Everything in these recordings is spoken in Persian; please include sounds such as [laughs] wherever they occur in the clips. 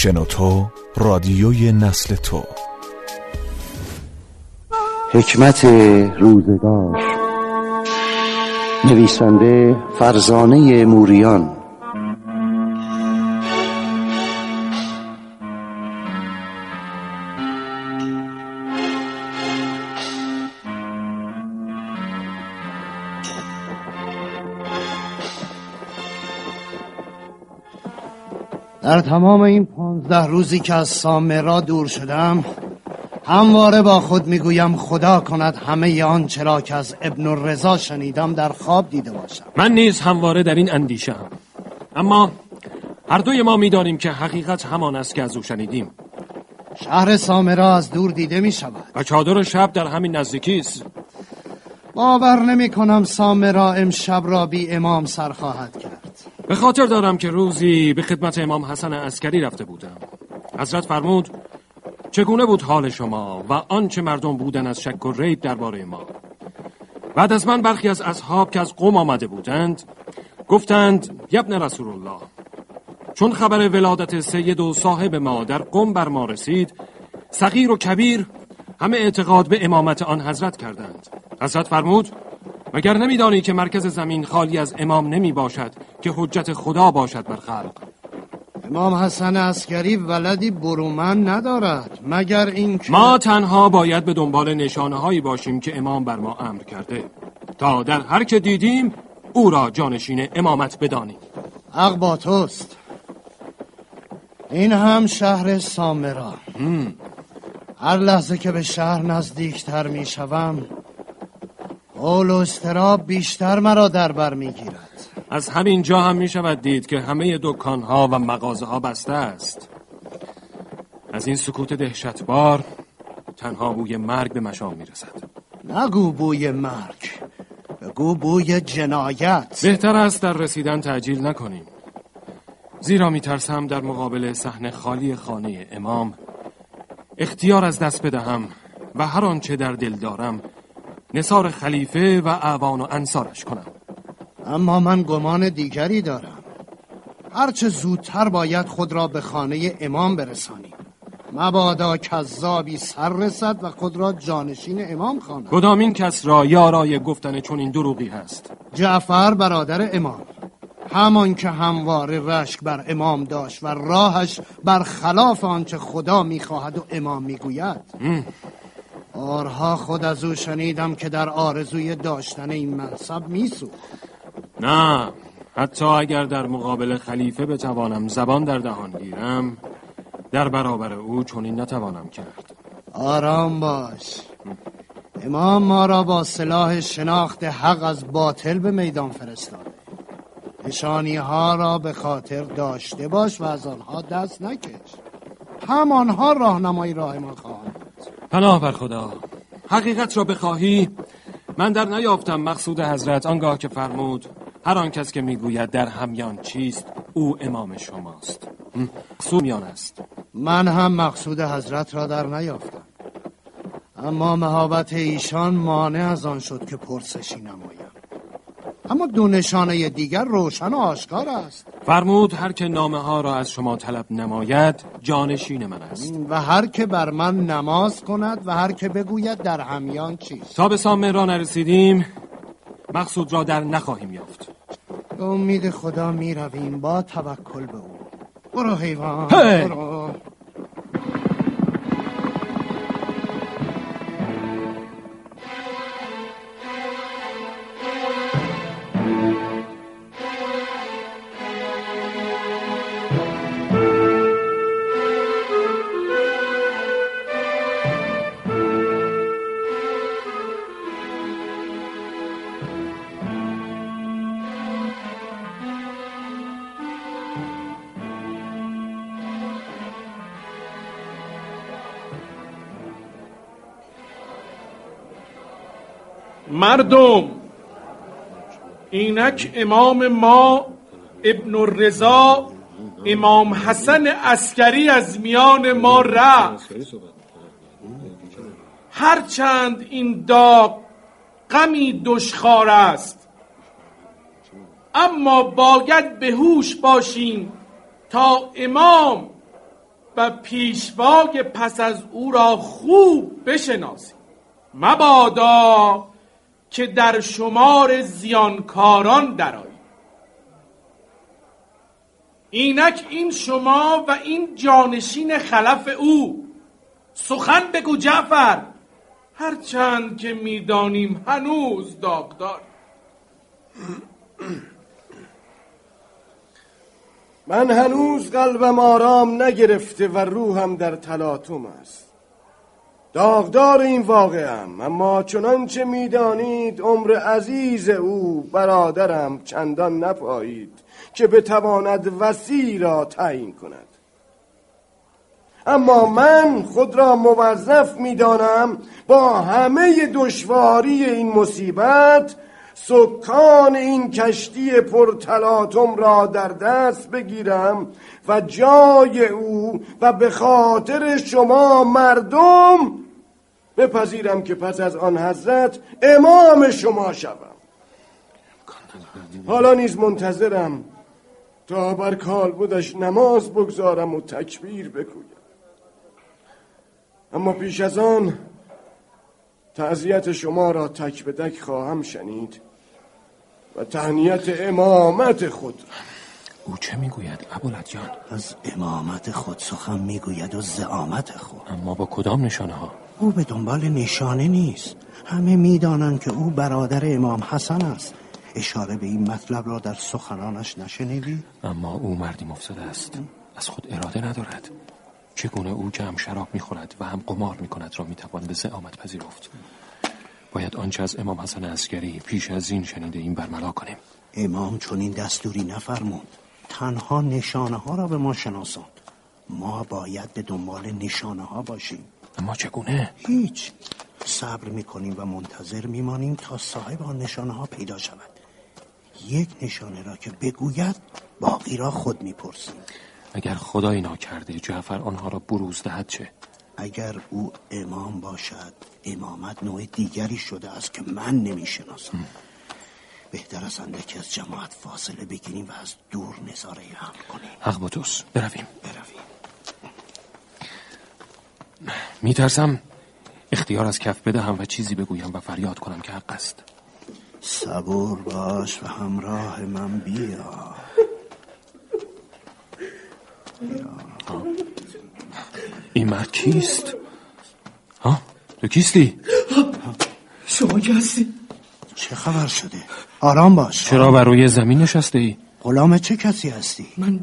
شنوتو رادیوی نسل تو. حکمت روزگار. نویسنده فرزانه موریان. در تمام این پانزده روزی که از سامرا دور شدم همواره با خود می‌گویم خدا کند همه آن چرا که از ابن الرضا شنیدم در خواب دیده باشم. من نیز همواره در این اندیشه هم. اما هر دوی ما می‌دانیم که حقیقت همان است که از او شنیدیم. شهر سامرا از دور دیده می شود و چادر شب در همین نزدیکی است. باور نمی کنم سامرا امشب را بی امام سر خواهد کرد. به خاطر دارم که روزی به خدمت امام حسن عسکری رفته بودم. حضرت فرمود چگونه بود حال شما و آنچه مردم بودن از شک و ریب درباره ما؟ بعد از من برخی از اصحاب که از قوم آمده بودند گفتند یبن رسول الله چون خبر ولادت سید و صاحب ما در قوم بر ما رسید صغیر و کبیر همه اعتقاد به امامت آن حضرت کردند. حضرت فرمود مگر نمیدانی که مرکز زمین خالی از امام نمی باشد که حجت خدا باشد بر خلق. امام حسن عسکری ولدی برومن ندارد مگر این ما تنها باید به دنبال نشانه هایی باشیم که امام بر ما امر کرده. تا در هر که دیدیم او را جانشین امامت بدانیم. حق با توست. این هم شهر سامرا. هر لحظه که به شهر نزدیکتر می شوم حول و استراب بیشتر مرا در بر می گیرد از همین جا هم می شود دید که همه دکان ها و مغازه ها بسته است. از این سکوت دهشتبار تنها بوی مرگ به مشام می رسد نگو بوی مرگ. بگو بوی جنایت. بهتر است در رسیدن تعجیل نکنیم. زیرا می ترسم در مقابل صحنه خالی خانه امام اختیار از دست بدهم و هر آنچه در دل دارم نصار خلیفه و اعوان و انصارش کنم اما من گمان دیگری دارم. هرچه زودتر باید خود را به خانه امام برسانیم. مبادا کذابی سر رسد و خود را جانشین امام خواند. کدامین کس را یارای گفتن چون این دروغی هست؟ جعفر برادر امام. همان که همواره رشک بر امام داشت و راهش بر خلاف آنچه خدا می‌خواهد و امام می‌گوید. بارها خود از او شنیدم که در آرزوی داشتن این منصب میسوخت. نه حتی اگر در مقابل خلیفه بتوانم زبان در دهان گیرم در برابر او چنین نتوانم کرد. آرام باش. امام ما را با سلاح شناخت حق از باطل به میدان فرستاده. نشانی ها را به خاطر داشته باش و از آنها دست نکش. همانها راهنمایی راه ما خواهند بود. پناه بر خدا. حقیقت را بخواهی من در نیافتم مقصود حضرت. آنگاه که فرمود هر آن کس که می‌گوید در همیان چیست او امام شماست. مقصود میان است. من هم مقصود حضرت را در نیافتم. اما مهابت ایشان مانع از آن شد که پرسشی نمایم. اما دو نشانه دیگر روشن و آشکار است. فرمود هر که نامه ها را از شما طلب نماید جانشین من است. و هر که بر من نماز کند و هر که بگوید در همیان چیست. تا به سامه را نرسیدیم مقصود را در نخواهیم یافت. به امید خدا می رویم با توکل به او. برو حیوان مردم. اینک امام ما ابن الرضا امام حسن عسکری از میان ما رفت. هرچند این داغ غمی دشخار است. اما باید به هوش باشیم تا امام و پیشوای پس از او را خوب بشناسید مبادا که در شمار زیانکاران درآیید اینک این شما و این جانشین خلف او سخن بگو جعفر هرچند که می‌دانیم هنوز داغدار. من هنوز قلبم آرام نگرفته و روحم در تلاطم است. داغدار این واقعم اما چنانچه می‌دانید عمر عزیز او برادرم چندان نپایید که بتواند وسیع را تعیین کند. اما من خود را موظف می‌دانم با همه دشواری این مصیبت سکان این کشتی پرتلاتم را در دست بگیرم و جای او و به خاطر شما مردم بپذیرم که پس از آن حضرت امام شما شوم. حالا نیز منتظرم تا بر کال بودش نماز بگذارم و تکبیر بگویم. اما پیش از آن تعذیت شما را تک به تک خواهم شنید. و تهنیت امامت خود. او چه می‌گوید ابوالعدیان از امامت خود سخن می‌گوید و زعامت خود. اما با کدام نشانه ها او به دنبال نشانه نیست. همه می‌دانند که او برادر امام حسن است. اشاره به این مطلب را در سخنانش نشنیدی؟ اما او مردی مفسد است. از خود اراده ندارد. چگونه او که هم شراب می‌خورد و هم قمار می‌کند را می‌توان به زعامت پذیرفت؟ باید آنچه از امام حسن عسکری پیش از این شنیده این برملا کنیم. امام چون این دستوری نفرمود. تنها نشانه ها را به ما شناساند. ما باید به دنبال نشانه ها باشیم. اما چگونه؟ هیچ. صبر می‌کنیم و منتظر میمانیم تا صاحب آن نشانه ها پیدا شود. یک نشانه را که بگوید باقی را خود می‌پرسیم. اگر خدایی ناکرده جعفر آنها را بروز دهد چه؟ اگر او امام باشد امامت نوع دیگری شده است که من نمی‌شناسم. بهتر است اندکی از جماعت فاصله بگیریم و از دور نظاره هم کنیم. حق با توست. برویم. برویم. میترسم اختیار از کف بدهم و چیزی بگویم و فریاد کنم که حق است. صبور باش و همراه من بیا. این مرد کیست؟ ها؟ تو کیستی؟ شما که هستی؟ چه خبر شده؟ آرام باش چرا بر روی زمین نشسته ای؟ غلام چه کسی هستی؟ من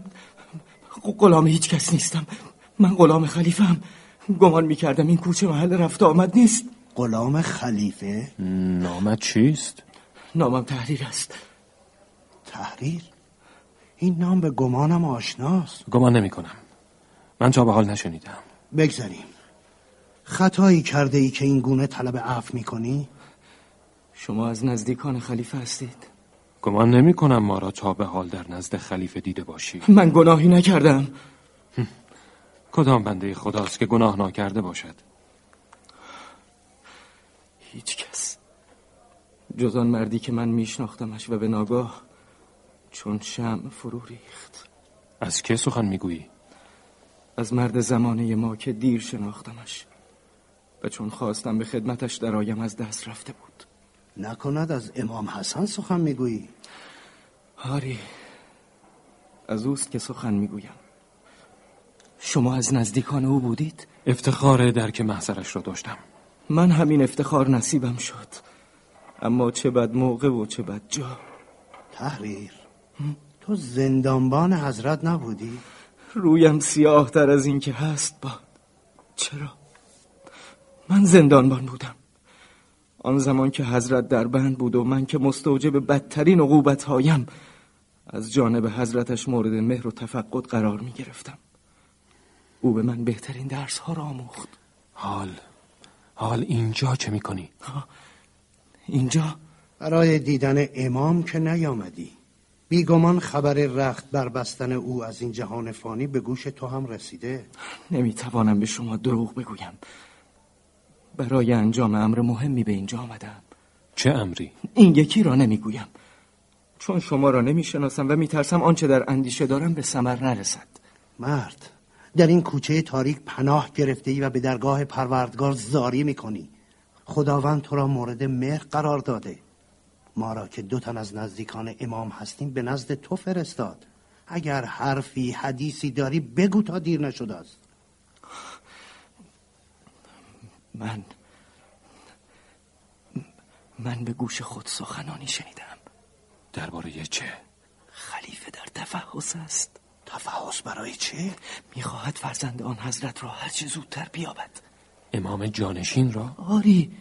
غلام هیچ کس نیستم من غلام خلیفه هم گمان می‌کردم این کوچه محل رفت آمد نیست غلام خلیفه؟ نامت چیست؟ نامم تحریر است تحریر؟ این نام به گمانم آشناست گمان نمی کنم من تا به حال نشنیدم بگذاریم. خطایی کرده ای که این گونه طلب عفو می‌کنی؟ شما از نزدیکان خلیفه هستید. گمان نمی کنم ما را تا به حال در نزد خلیفه دیده باشی من گناهی نکردم. کدام بنده خداست که گناه ناکرده باشد؟ هیچ کس. جز آن مردی که من میشناختمش و به ناگاه چون شم فرو ریخت. از که سخن می‌گویی؟ از مرد زمانه ما که دیر شناختمش و چون خواستم به خدمتش درآیم از دست رفته بود نکند از امام حسن سخن می‌گویی؟ آری از اوست که سخن می‌گویم شما از نزدیکان او بودید؟ افتخار درک محضرش را داشتم من همین افتخار نصیبم شد اما چه بد موقع و چه بد جا تحریر تو زندانبان حضرت نبودی؟ رویم سیاه تر از این که هست باد. چرا؟ من زندانبان بودم. آن زمان که حضرت در بند بود و من که مستوجب بدترین عقوبت هایم از جانب حضرتش مورد مهر و تفقد قرار می گرفتم. او به من بهترین درس ها را آموخت. حال حال اینجا چه می‌کنی؟ اینجا؟ برای دیدن امام که نیامدی. بیگمان خبر رخت بر بستن او از این جهان فانی به گوش تو هم رسیده؟ نمی‌توانم به شما دروغ بگویم. برای انجام امر مهمی به اینجا آمدم. چه امری؟ این یکی را نمی‌گویم. چون شما را نمی‌شناسم و میترسم آنچه در اندیشه دارم به ثمر نرسد. مرد در این کوچه تاریک پناه گرفته ای و به درگاه پروردگار زاری می‌کنی. خداوند تو را مورد مهر قرار داده. ما را که دو تن از نزدیکان امام هستیم به نزد تو فرستاد اگر حرفی حدیثی داری بگو تا دیر نشده است من من به گوش خود سخنانی شنیدم درباره چه؟ خلیفه در تفحص است تفحص برای چه؟ می‌خواهد فرزند آن حضرت را هرچه زودتر بیابد امام جانشین را؟ آری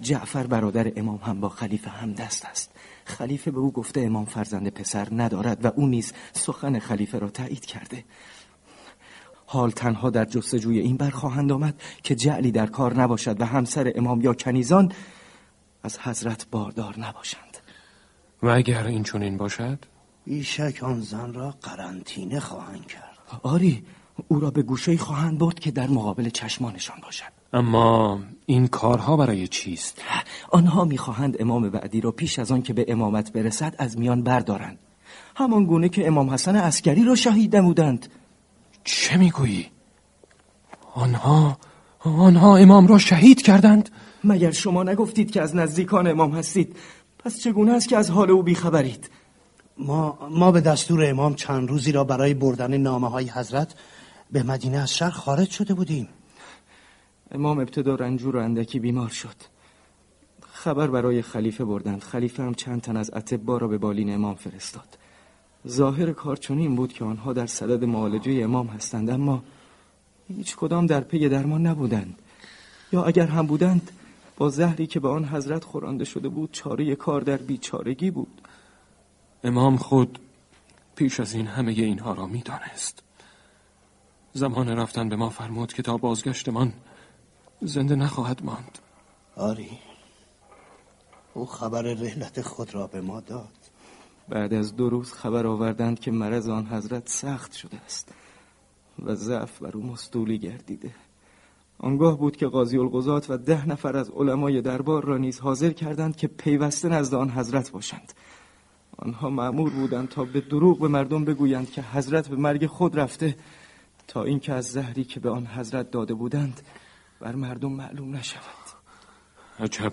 جعفر برادر امام هم با خلیفه هم دست است. خلیفه به او گفته امام فرزند پسر ندارد و او نیز سخن خلیفه را تایید کرده. حال تنها در جستجوی این برخواهند آمد که جعلی در کار نباشد و همسر امام یا کنیزان از حضرت باردار نباشند. و اگر این چونین باشد؟ بیشک آن زن را قرنطینه خواهند کرد. آری او را به گوشه خواهند برد که در مقابل چشمانشان باشد. اما این کارها برای چیست؟ آنها می‌خواهند امام بعدی را پیش از آن که به امامت برسد از میان بردارند همان گونه که امام حسن عسکری را شهید نمودند چه می‌گویی؟ آنها آنها امام را شهید کردند؟ مگر شما نگفتید که از نزدیکان امام هستید پس چگونه است که از حال او بیخبرید ما, ما به دستور امام چند روزی را برای بردن نامه های حضرت به مدینه از شهر خارج شده بودیم امام ابتدا رنجور و اندکی بیمار شد. خبر برای خلیفه بردند. خلیفه هم چند تن از اتبا را به بالین امام فرستاد. ظاهر کار چنین بود که آنها در صدد معالجه امام هستند اما هیچ کدام در پی درمان نبودند. یا اگر هم بودند با زهری که به آن حضرت خورانده شده بود چاره کار در بیچارگی بود. امام خود پیش از این همه اینها را می‌دانست. زمان رفتن به ما فرمود که تا بازگشتمان زنده نخواهد ماند. آری. او خبر رحلت خود را به ما داد. بعد از دو روز خبر آوردند که مرض آن حضرت سخت شده است و ضعف بر او مستولی گردیده. آنگاه بود که قاضی القضات و ده نفر از علمای دربار را نیز حاضر کردند که پیوسته نزد آن حضرت باشند. آنها معمور بودند تا به دروغ به مردم بگویند که حضرت به مرگ خود رفته تا اینکه از زهری که به آن حضرت داده بودند بر مردم معلوم نشود. عجب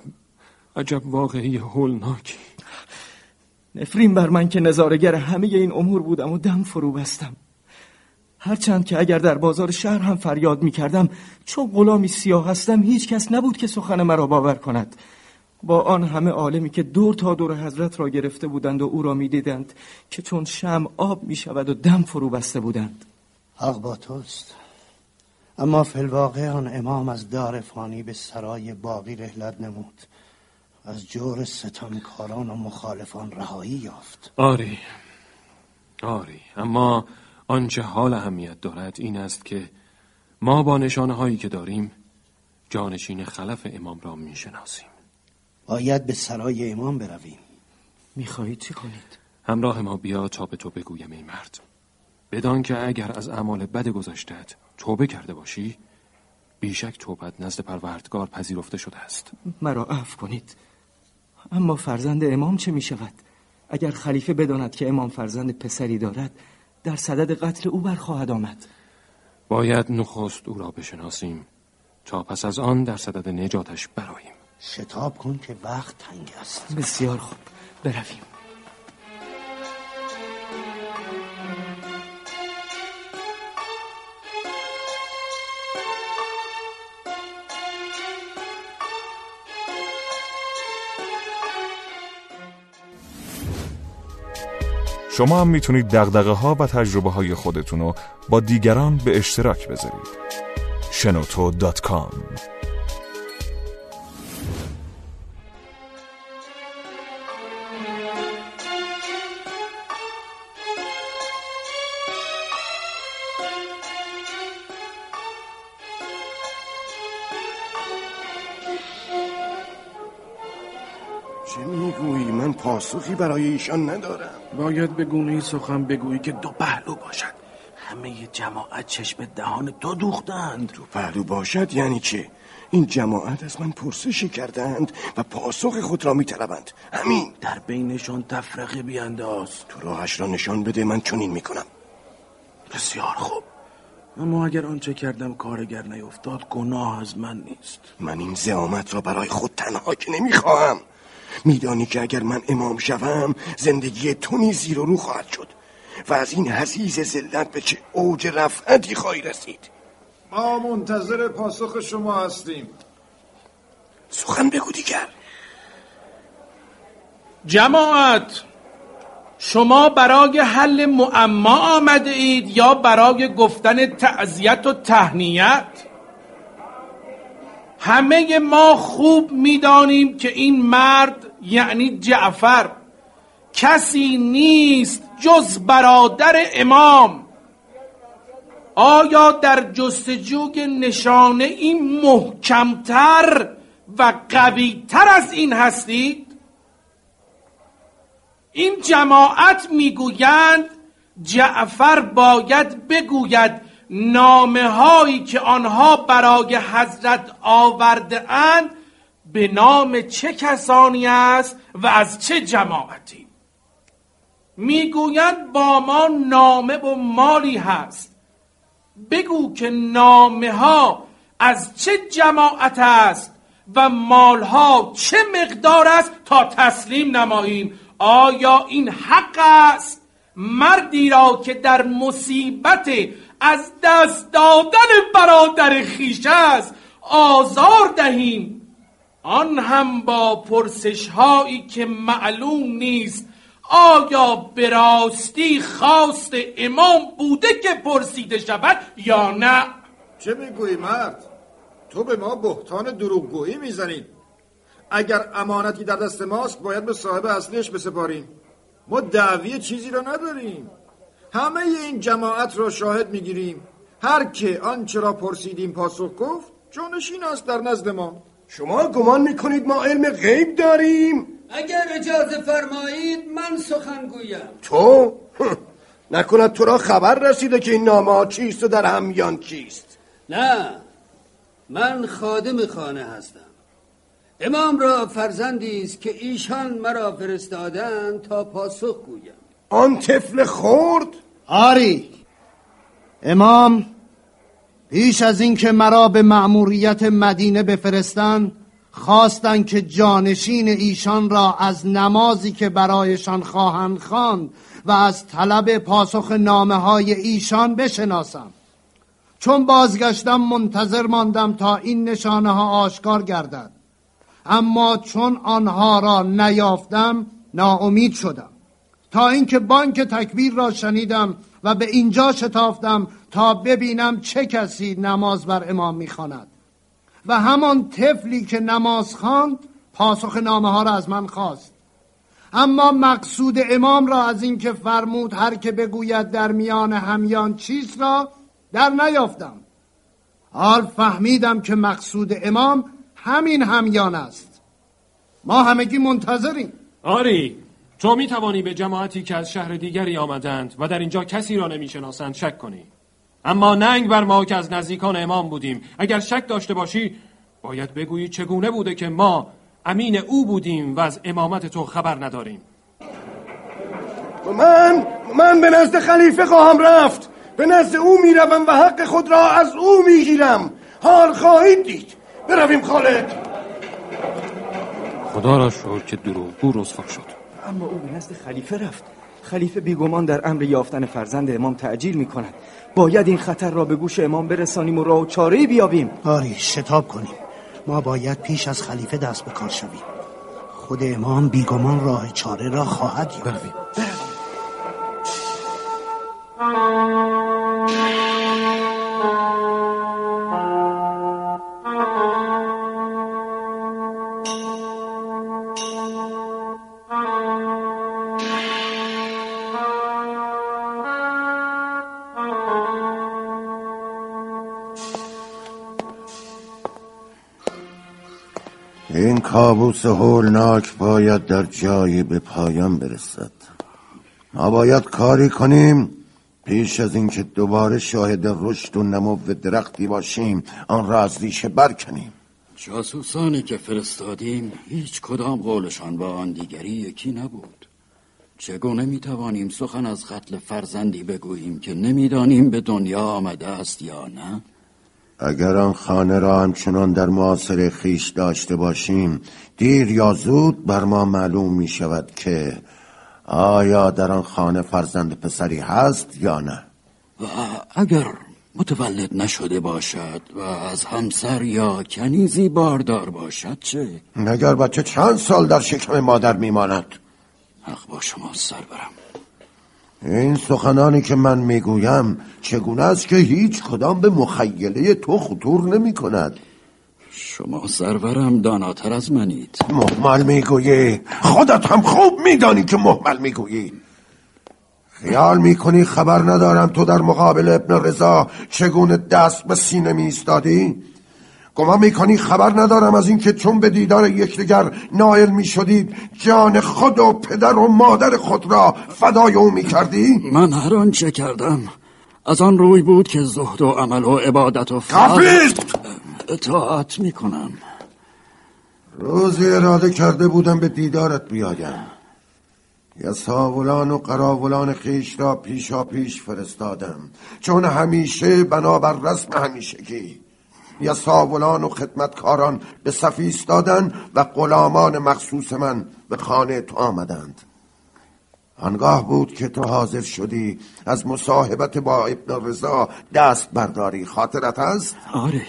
عجب واقعی هولناکی نفرین بر من که نظارگر همه این امور بودم و دم فرو بستم. هرچند که اگر در بازار شهر هم فریاد می کردم چون غلامی سیاه هستم هیچ کس نبود که سخن مرا باور کند. با آن همه عالمی که دور تا دور حضرت را گرفته بودند و او را می دیدند که چون شم آب می شود و دم فرو بسته بودند. حق با توست. اما فلواقع آن امام از دار فانی به سرای باقی رهلت نمود. از جور ستمکاران و مخالفان رهایی یافت. آری. آری. اما آنچه حال اهمیت دارد این است که ما با نشانه هایی که داریم جانشین خلف امام را می‌شناسیم. باید به سرای امام برویم. می‌خواهید چی کنید؟ همراه ما بیا تا به تو بگویم ای مرد. بدان که اگر از اعمال بد گذشتت توبه کرده باشی بیشک توبت نزد پروردگار پذیرفته شده است. مرا عفو کنید. اما فرزند امام چه می شود؟ اگر خلیفه بداند که امام فرزند پسری دارد در صدد قتل او برخواهد آمد. باید نخست او را بشناسیم. تا پس از آن در صدد نجاتش براییم شتاب کن که وقت تنگ است. بسیار خوب. برویم. شما هم می‌تونید دقدقه ها و تجربه های خودتون رو با دیگران به اشتراک بذارید. شنوتو.com چه می‌گویی؟ من پاسخی برای ایشان ندارم. باید به گونه سخن بگویی که دو پهلو باشد. همه جماعت چشم دهان تو دوختند. تو پهلو باشد یعنی چه؟ این جماعت از من پرسشی کردند و پاسخ خود را میطلبند. همین. در بینشان تفرقه بیانداز. تو راهش را نشان بده من چنین می‌کنم. بسیار خوب. اما اگر آنچه کردم کارگر نیفتاد گناه از من نیست. من این زعامت را برای خود تنها که نمی‌خواهم. میدانی که اگر من امام شوم زندگی تو نیز زیر و رو خواهد شد. و از این حسیز ذلت به چه اوج رفعتی خواهی رسید؟ ما منتظر پاسخ شما هستیم. سخن بگو دیگر. جماعت شما برای حل معما آمده اید یا برای گفتن تعذیت و تهنیت؟ همه ما خوب می‌دانیم که این مرد یعنی جعفر کسی نیست جز برادر امام آیا در جستجوی نشانه این محکمتر و قویتر از این هستید؟ این جماعت می‌گویند جعفر باید بگوید نامه هایی که آنها برای حضرت آورده اند به نام چه کسانی است و از چه جماعتی؟ می‌گویند با ما نامه و مالی هست. بگو که نامه ها از چه جماعت است و مالها چه مقدار است تا تسلیم نماییم. آیا این حق است؟ مردی را که در مصیبت از دست دادن برادر خیش است آزار دهیم. آن هم با پرسش هایی که معلوم نیست آیا به خواست امام بوده که پرسیده شود یا نه؟ چه می‌گویی مرد؟ تو به ما بهتان دروغگویی می‌زنی اگر امانتی در دست ماست باید به صاحب اصلیش بسپاریم. ما دعوی چیزی را نداریم. همه این جماعت را شاهد می‌گیریم. هر که آنچه را پرسیدیم پاسخ گفت جانشین است در نزد ما. شما گمان می‌کنید ما علم غیب داریم؟ اگر اجازه فرمایید من سخن گویم. تو؟ نکند تو را خبر رسیده که این نامه ها چیست و در همیان کیست نه من خادم خانه هستم. امام را فرزندی است که ایشان مرا فرستادن تا پاسخ گویم. آن طفل خورد آری. امام پیش از اینکه مرا به مأموریت مدینه بفرستند خواستند که جانشین ایشان را از نمازی که برایشان خواهند خواند و از طلب پاسخ نامه های ایشان بشناسم. چون بازگشتم منتظر ماندم تا این نشانه ها آشکار گردد. اما چون آنها را نیافتم ناامید شدم. تا اینکه بانک تکبیر را شنیدم و به اینجا شتافتم تا ببینم چه کسی نماز بر امام می‌خواند. و همان طفلی که نماز خواند پاسخ نامه ها را از من خواست. اما مقصود امام را از اینکه فرمود هر که بگوید در میان همیان چیز را در نیافتم. حال فهمیدم که مقصود امام همین همیان است. ما همگی منتظریم. آری تو می توانی به جماعتی که از شهر دیگری آمدند و در اینجا کسی را نمی‌شناسند شک کنی. اما ننگ بر ما که از نزدیکان امام بودیم. اگر شک داشته باشی باید بگویی چگونه بوده که ما امین او بودیم و از امامت تو خبر نداریم. من من به نزد خلیفه خواهم رفت. به نزد او می‌روم و حق خود را از او می‌گیرم. حال خواهید دید. برویم خالد خدا را شکر که دروغگو رسوا شد. اما او به نزد خلیفه رفت. خلیفه بیگمان در امر یافتن فرزند امام تعجیل می کند باید این خطر را به گوش امام برسانیم و راه و چاره بیابیم. آری شتاب کنیم. ما باید پیش از خلیفه دست به کار شویم. خود امام بیگمان راه چاره را خواهد یافت. کابوس هولناک باید در جایی به پایان برسد. ما باید کاری کنیم پیش از اینکه دوباره شاهد رشد و نمو درختی باشیم آن را از ریشه برکنیم. جاسوسانی که فرستادیم هیچ کدام قولشان با آن دیگری یکی نبود. چگونه می توانیم سخن از قتل فرزندی بگوییم که نمی‌دانیم به دنیا آمده است یا نه؟ اگر آن خانه را همچنان در معاصر خیش داشته باشیم دیر یا زود بر ما معلوم می شود که آیا در آن خانه فرزند پسری هست یا نه. و اگر متولد نشده باشد و از همسر یا کنیزی باردار باشد چه؟ اگر بچه چند سال در شکم مادر میماند؟ حق با شما سربرم این سخنانی که من می‌گویم چگونه است که هیچ کدام به مخیله تو خطور نمی کند شما سرورم داناتر از منید. محمل می‌گویی؟ خودت هم خوب میدانی که محمل می‌گویی. خیال می‌کنی خبر ندارم تو در مقابل ابن رضا چگونه دست به سینه میستادی؟ گمان می‌کنی خبر ندارم از اینکه چون به دیدار یکدیگر نائل می‌شدید جان خود و پدر و مادر خود را فدای او می‌کردی؟ من هر آنچه کردم از آن روی بود که زهد و عمل و عبادت و کافیست! اطاعت می‌کنم. روزی اراده کرده بودم به دیدارت بیایم. یساولان و قراولان خیش را پیشا پیش فرستادم. چون همیشه بنابر رسم همیشگی. یساولان و خدمتکاران به صف ایستادند و غلامان مخصوص من به خانه تو آمدند. آنگاه بود که تو حاضر شدی از مصاحبت با ابن رضا دست برداری. خاطرت است؟ آره.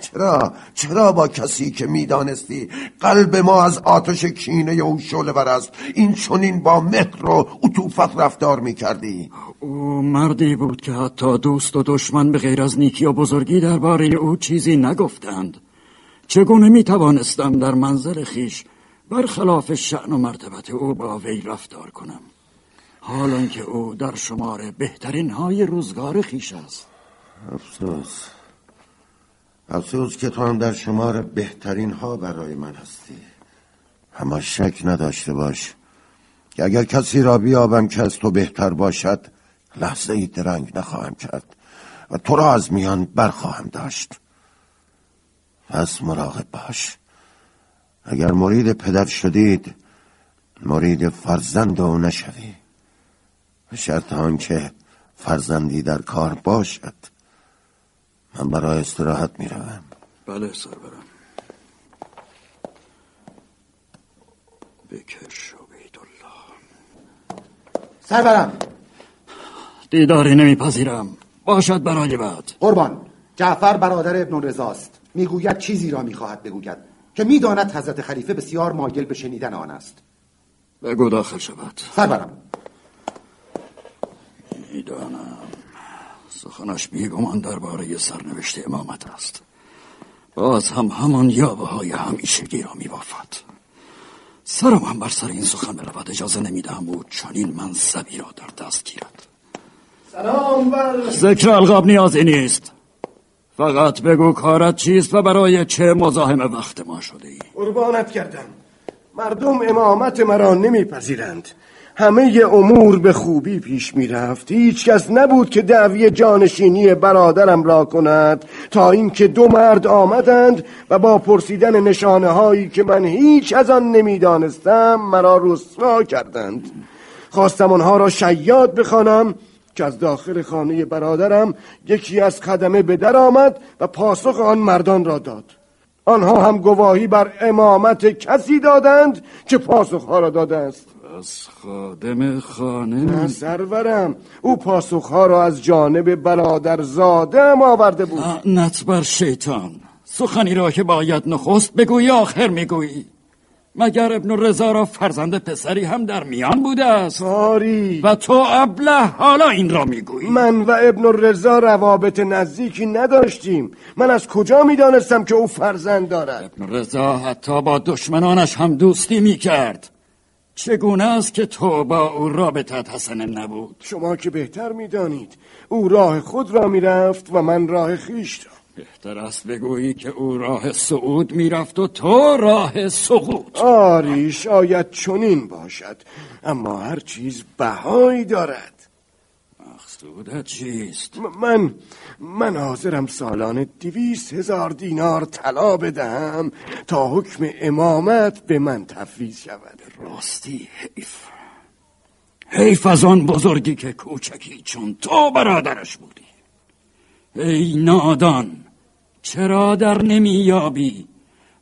چرا؟ چرا با کسی که می‌دانستی قلب ما از آتش کینه او شعله است؟ این چونین با مهر و عطوفت رفتار می‌کردی. او مردی بود که حتی دوست و دشمن به غیر از نیکی و بزرگی درباره او چیزی نگفتند. چگونه می‌توانستم در منظر خیش برخلاف شعن و مرتبت او با وی رفتار کنم؟ حالان که او در شمار بهترین های روزگار خیش است. افسوس. افسوس که تو هم در شمار بهترین ها برای من هستی. اما شک نداشته باش که اگر کسی را بیابم که از تو بهتر باشد لحظه ای درنگ نخواهم کرد و تو را از میان برخواهم داشت. پس مراقب باش. اگر مرید پدر شدید مرید فرزند او نشوی. شرط آنکه فرزندی در کار باشد. من برای استراحت می روم بله سربرم بکر شو الله. سربرم دیداری نمیپذیرم. باشد برای بعد. قربان. جعفر برادر ابن رضاست می‌گوید چیزی را می‌خواهد بگوید که می‌داند حضرت خلیفه بسیار مایل به شنیدن آن است. بگو داخل شود. سربرم می‌دانم. سخنش بیگمان درباره سرنوشت امامت است. باز هم همان یابه های همیشگی را میبافد. سرم هم بر سر این سخن برود. اجازه نمی‌دهم او چنین منصبی را در دست گیرد. سلام بر ذکر القاب نیازی نیست. فقط بگو کارت چیست و برای چه مزاحم وقت ما شده ای؟ قربانت کردم مردم امامت مرا نمیپذیرند. همه امور به خوبی پیش می رفت هیچ کس نبود که دعوی جانشینی برادرم را کند تا اینکه دو مرد آمدند و با پرسیدن نشانه هایی که من هیچ از آن نمی‌دانستم مرا رسوا کردند. خواستم آنها را شیاد بخوانم که از داخل خانه برادرم یکی از خدمه به در آمد و پاسخ آن مردان را داد. آنها هم گواهی بر امامت کسی دادند که پاسخها را داده است. از خادم خانه نه سرورم او پاسخها را از جانب برادر زاده هم آورده بود. نت بر شیطان. سخنی را که باید نخست بگویی آخر می‌گویی. مگر ابن رضا را فرزند پسری هم در میان بوده است؟ آری و تو ابله حالا این را می‌گویی. من و ابن رضا روابط نزدیکی نداشتیم. من از کجا می‌دانستم که او فرزند دارد؟ ابن رضا حتی با دشمنانش هم دوستی می‌کرد. چگونه است که تو با او رابطت حسن نبود؟ شما که بهتر می‌دانید. او راه خود را می‌رفت و من راه خیش را. بهتر است بگویی که او راه سعود می‌رفت و تو راه سقوط. آری شاید چنین باشد. اما هر چیز بهایی دارد. مقصودت چیست؟ من من حاضرم سالانه دویست هزار دینار طلا بدهم تا حکم امامت به من تفویض شود. راستی حیف. حیف از آن بزرگی که کوچکی چون تو برادرش بودی. ای نادان چرا در نمییابی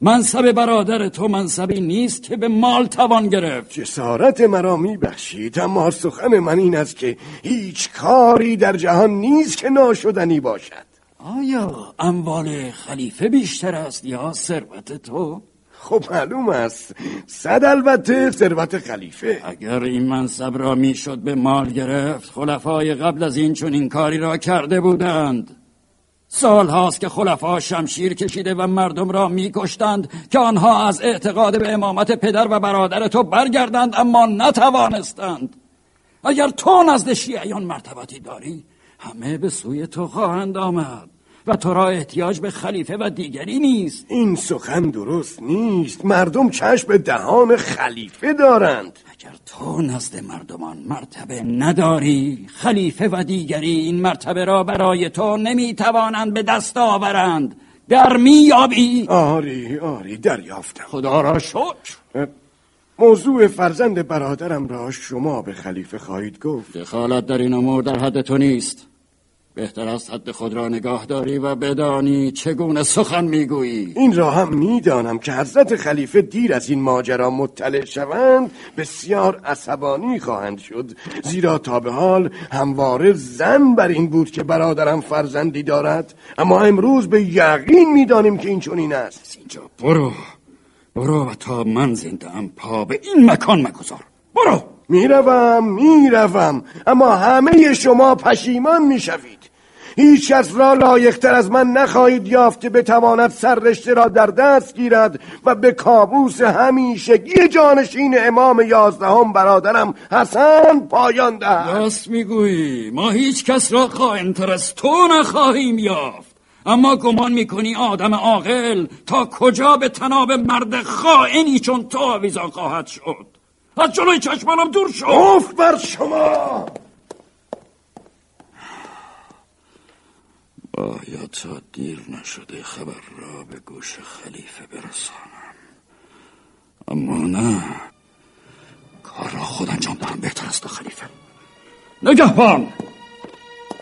منصب برادر تو منصبی نیست که به مال توان گرفت. جسارت مرا میبخشید اما سخن من این است که هیچ کاری در جهان نیست که ناشدنی باشد. آیا اموال خلیفه بیشتر است یا ثروت تو؟ خب معلوم است صد البته ثروت خلیفه. اگر این منصب را می‌شد به مال گرفت خلفای قبل از این چون این کاری را کرده بودند. سال هاست که خلفا شمشیر کشیده و مردم را میکشتند که آنها از اعتقاد به امامت پدر و برادر تو برگردند اما نتوانستند. اگر تو نزد شیعیان مرتبتی داری همه به سوی تو خواهند آمد. و تو را احتیاج به خلیفه و دیگری نیست. این سخن درست نیست. مردم چشم به دهان خلیفه دارند. اگر تو نزد مردمان مرتبه نداری خلیفه و دیگری این مرتبه را برای تو نمی‌توانند به دست آورند. در میابی آری آری دریافتم. خدا را شکر. موضوع فرزند برادرم را شما به خلیفه خواهید گفت. دخالت در این امور در حد تو نیست. بهتر است حد خود را نگاه داری و بدانی چگونه سخن می‌گویی. این را هم می‌دانم که حضرت خلیفه دیر از این ماجرا مطلع شوند بسیار عصبانی خواهند شد. زیرا تا به حال همواره زن بر این بود که برادرم فرزندی دارد. اما امروز به یقین می‌دانیم که این چنین است. اینجا. برو. برو و تا من زنده پا به این مکان مگذار. برو. می‌روم می‌روم. اما همه شما پشیمان می‌شوید. هیچ کس را لایقتر از من نخواهید یافت که بتواند سررشته را در دست گیرد و به کابوس همیشگی جانشین امام یازدهم برادرم حسن پایان دهد. راست می‌گویی. ما هیچ کس را خواهنتر از تو نخواهیم یافت. اما گمان می‌کنی آدم عاقل تا کجا به تناب مرد خائنی چون تو آویزان خواهد شد؟ از جلوی چشمانم دور شد اوف بر شما! باید تا دیر نشده خبر را به گوش خلیفه برسانم. اما نه. کار را خود انجام دهم. بهتر است خلیفه. نگهبان!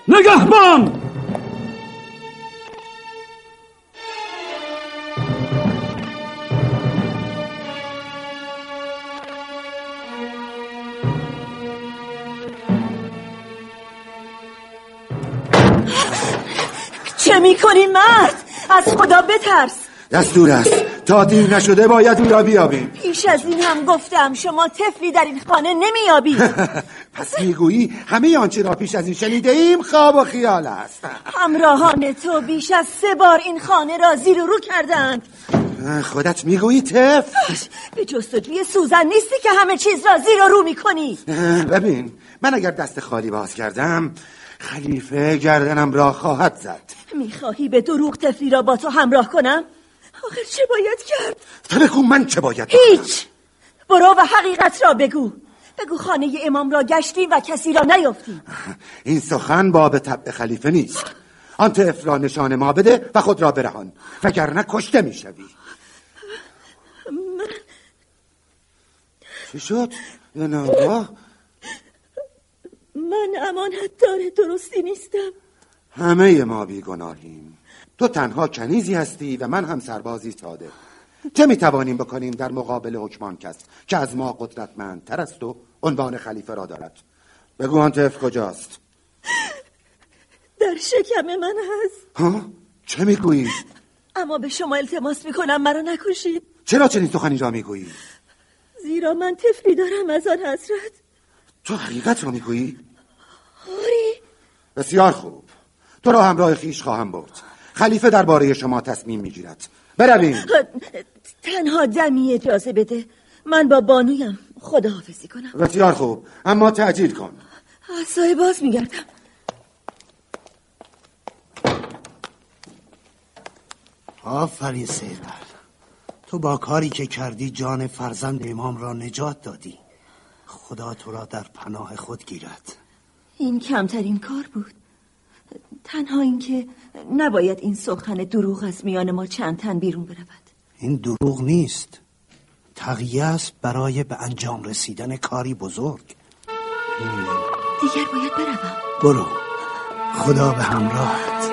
نگهبان! چه می‌کنی مرد؟ از خدا بترس. دستور است. تا دیر نشده باید او را بیابیم. پیش از این هم گفتم شما تفلی در این خانه نمیابی [laughs] پس می‌گویی همه آنچه را پیش از این شنیده ایم خواب و خیال است. همراهان تو بیش از سه بار این خانه را زیر و رو کردند خودت می‌گویی تف به جستجوی سوزن نیستی که همه چیز را زیر و رو می‌کنی. ببین من اگر دست خالی باز کردم خلیفه گردنم را خواهد زد. می‌خواهی به دروغ تفلی را با تو همراه کنم؟ آخر چه باید کرد؟ تو بگو من چه باید هیچ! برو و حقیقت را بگو. بگو خانه امام را گشتیم و کسی را نیافتیم. [laughs] این سخن باب طبع خلیفه نیست. آن طفل را نشان ما بده و خود را برهان. وگرنه کشته می‌شوی. من... چی شد؟ یا نه من امانت داره درستی نیستم همه ما بیگناهیم تو تنها کنیزی هستی و من هم سربازی ساده چه می‌توانیم بکنیم در مقابل حکمان کس که از ما قدرتمندتر است و عنوان خلیفه را دارد بگو آن طفل کجاست در شکم من هست ها؟ چه می‌گویی؟ اما به شما التماس می‌کنم مرا نکشید چرا چنین سخنی را می‌گویی؟ زیرا من طفلی دارم از آن حضرت تو حقیقت را می‌گویی؟ آری بسیار خوب. تو را همراه خیش خواهم برد. خلیفه درباره شما تصمیم می‌گیرد. برویم. تنها دمی اجازه بده. من با بانویم. خداحافظی کنم. بسیار خوب. اما تعجیل کن. اصای باز میگردم. آفرین سیرور تو با کاری که کردی جان فرزند امام را نجات دادی. خدا تو را در پناه خود گیرد. این کمترین کار بود. تنها اینکه نباید این سخن دروغ از میان ما چند تن بیرون برود. این دروغ نیست. تقیه است برای به انجام رسیدن کاری بزرگ. دیگر باید بروم. برو. خدا به همراهت.